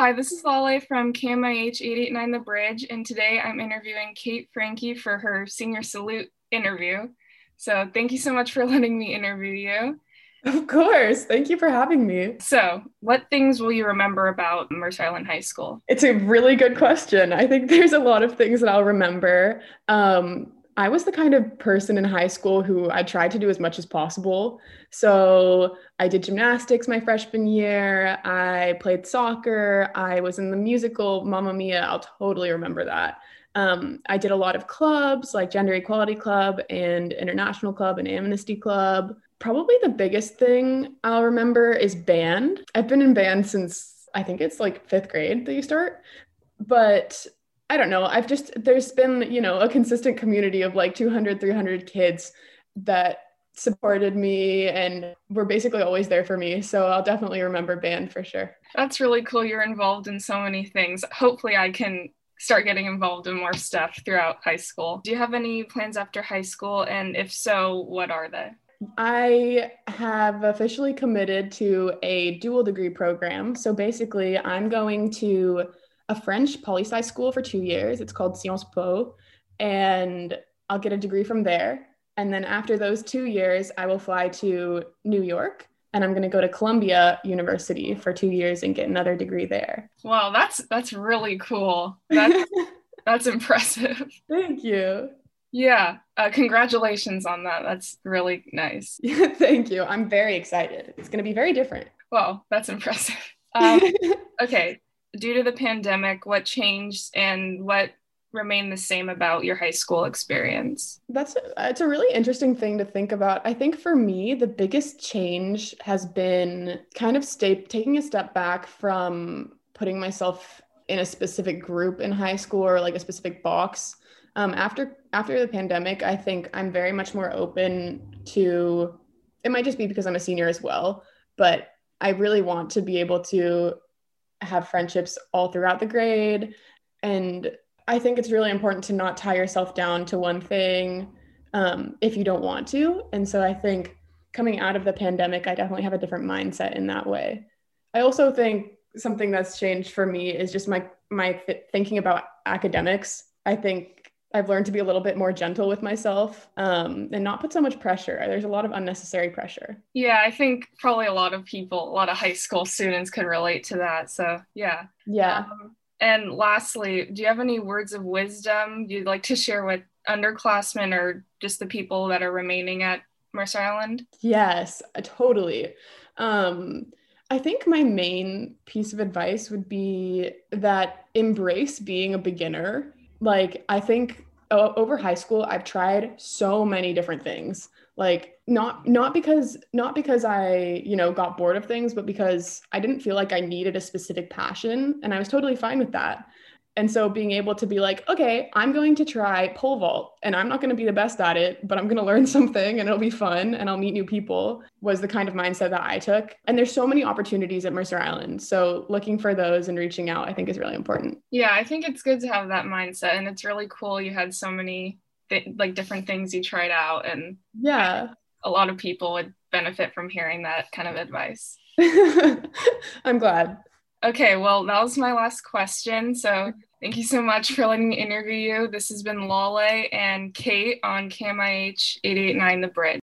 Hi, this is Laleh from KMIH 889 The Bridge, and today I'm interviewing Kate Franke for her Senior Salute interview. So thank you so much for letting me interview you. Of course. Thank you for having me. So, what things will you remember about Mercer Island High School? It's a really good question. I think there's a lot of things that I'll remember. Um, I was the kind of person in high school who I tried to do as much as possible. So I did gymnastics my freshman year. I played soccer. I was in the musical Mamma Mia. I'll totally remember that. Um, I did a lot of clubs like Gender Equality Club and International Club and Amnesty Club. Probably the biggest thing I'll remember is band. I've been in band since I think it's like fifth grade that you start. But I don't know. I've just, there's been, you know, a consistent community of like 200, 300 kids that supported me and were basically always there for me. So I'll definitely remember band for sure. That's really cool. You're involved in so many things. Hopefully, I can start getting involved in more stuff throughout high school. Do you have any plans after high school? And if so, what are they? I have officially committed to a dual degree program. So basically, I'm going to a French poli sci school for two years. It's called Sciences Po, and I'll get a degree from there. And then after those two years, I will fly to New York and I'm going to go to Columbia University for two years and get another degree there. Wow, that's that's really cool. That's that's impressive. Thank you. Yeah, uh, congratulations on that. That's really nice. Yeah, thank you. I'm very excited. It's going to be very different. Wow, that's impressive. Um, okay, due to the pandemic, what changed and what remained the same about your high school experience? That's it's a really interesting thing to think about. I think for me, the biggest change has been kind of stay taking a step back from putting myself in a specific group in high school or like a specific box. Um, after after the pandemic, I think I'm very much more open to. It might just be because I'm a senior as well, but I really want to be able to have friendships all throughout the grade. And I think it's really important to not tie yourself down to one thing um, if you don't want to. And so I think coming out of the pandemic, I definitely have a different mindset in that way. I also think something that's changed for me is just my my thinking about academics. I think I've learned to be a little bit more gentle with myself um, and not put so much pressure. There's a lot of unnecessary pressure. Yeah, I think probably a lot of people, a lot of high school students could relate to that. So, yeah. Yeah. Um, and lastly, do you have any words of wisdom you'd like to share with underclassmen or just the people that are remaining at Mercer Island? Yes, totally. Um, I think my main piece of advice would be that embrace being a beginner like I think over high school I've tried so many different things. Like not not because not because I, you know, got bored of things, but because I didn't feel like I needed a specific passion and I was totally fine with that. And so being able to be like, okay, I'm going to try pole vault and I'm not going to be the best at it, but I'm going to learn something and it'll be fun and I'll meet new people was the kind of mindset that I took. And there's so many opportunities at Mercer Island. So looking for those and reaching out, I think is really important. Yeah, I think it's good to have that mindset. And it's really cool you had so many th- like different things you tried out. And yeah, a lot of people would benefit from hearing that kind of advice. I'm glad. Okay, well, that was my last question. So Thank you so much for letting me interview you. This has been Laleh and Kate on KMIH 889 The Bridge.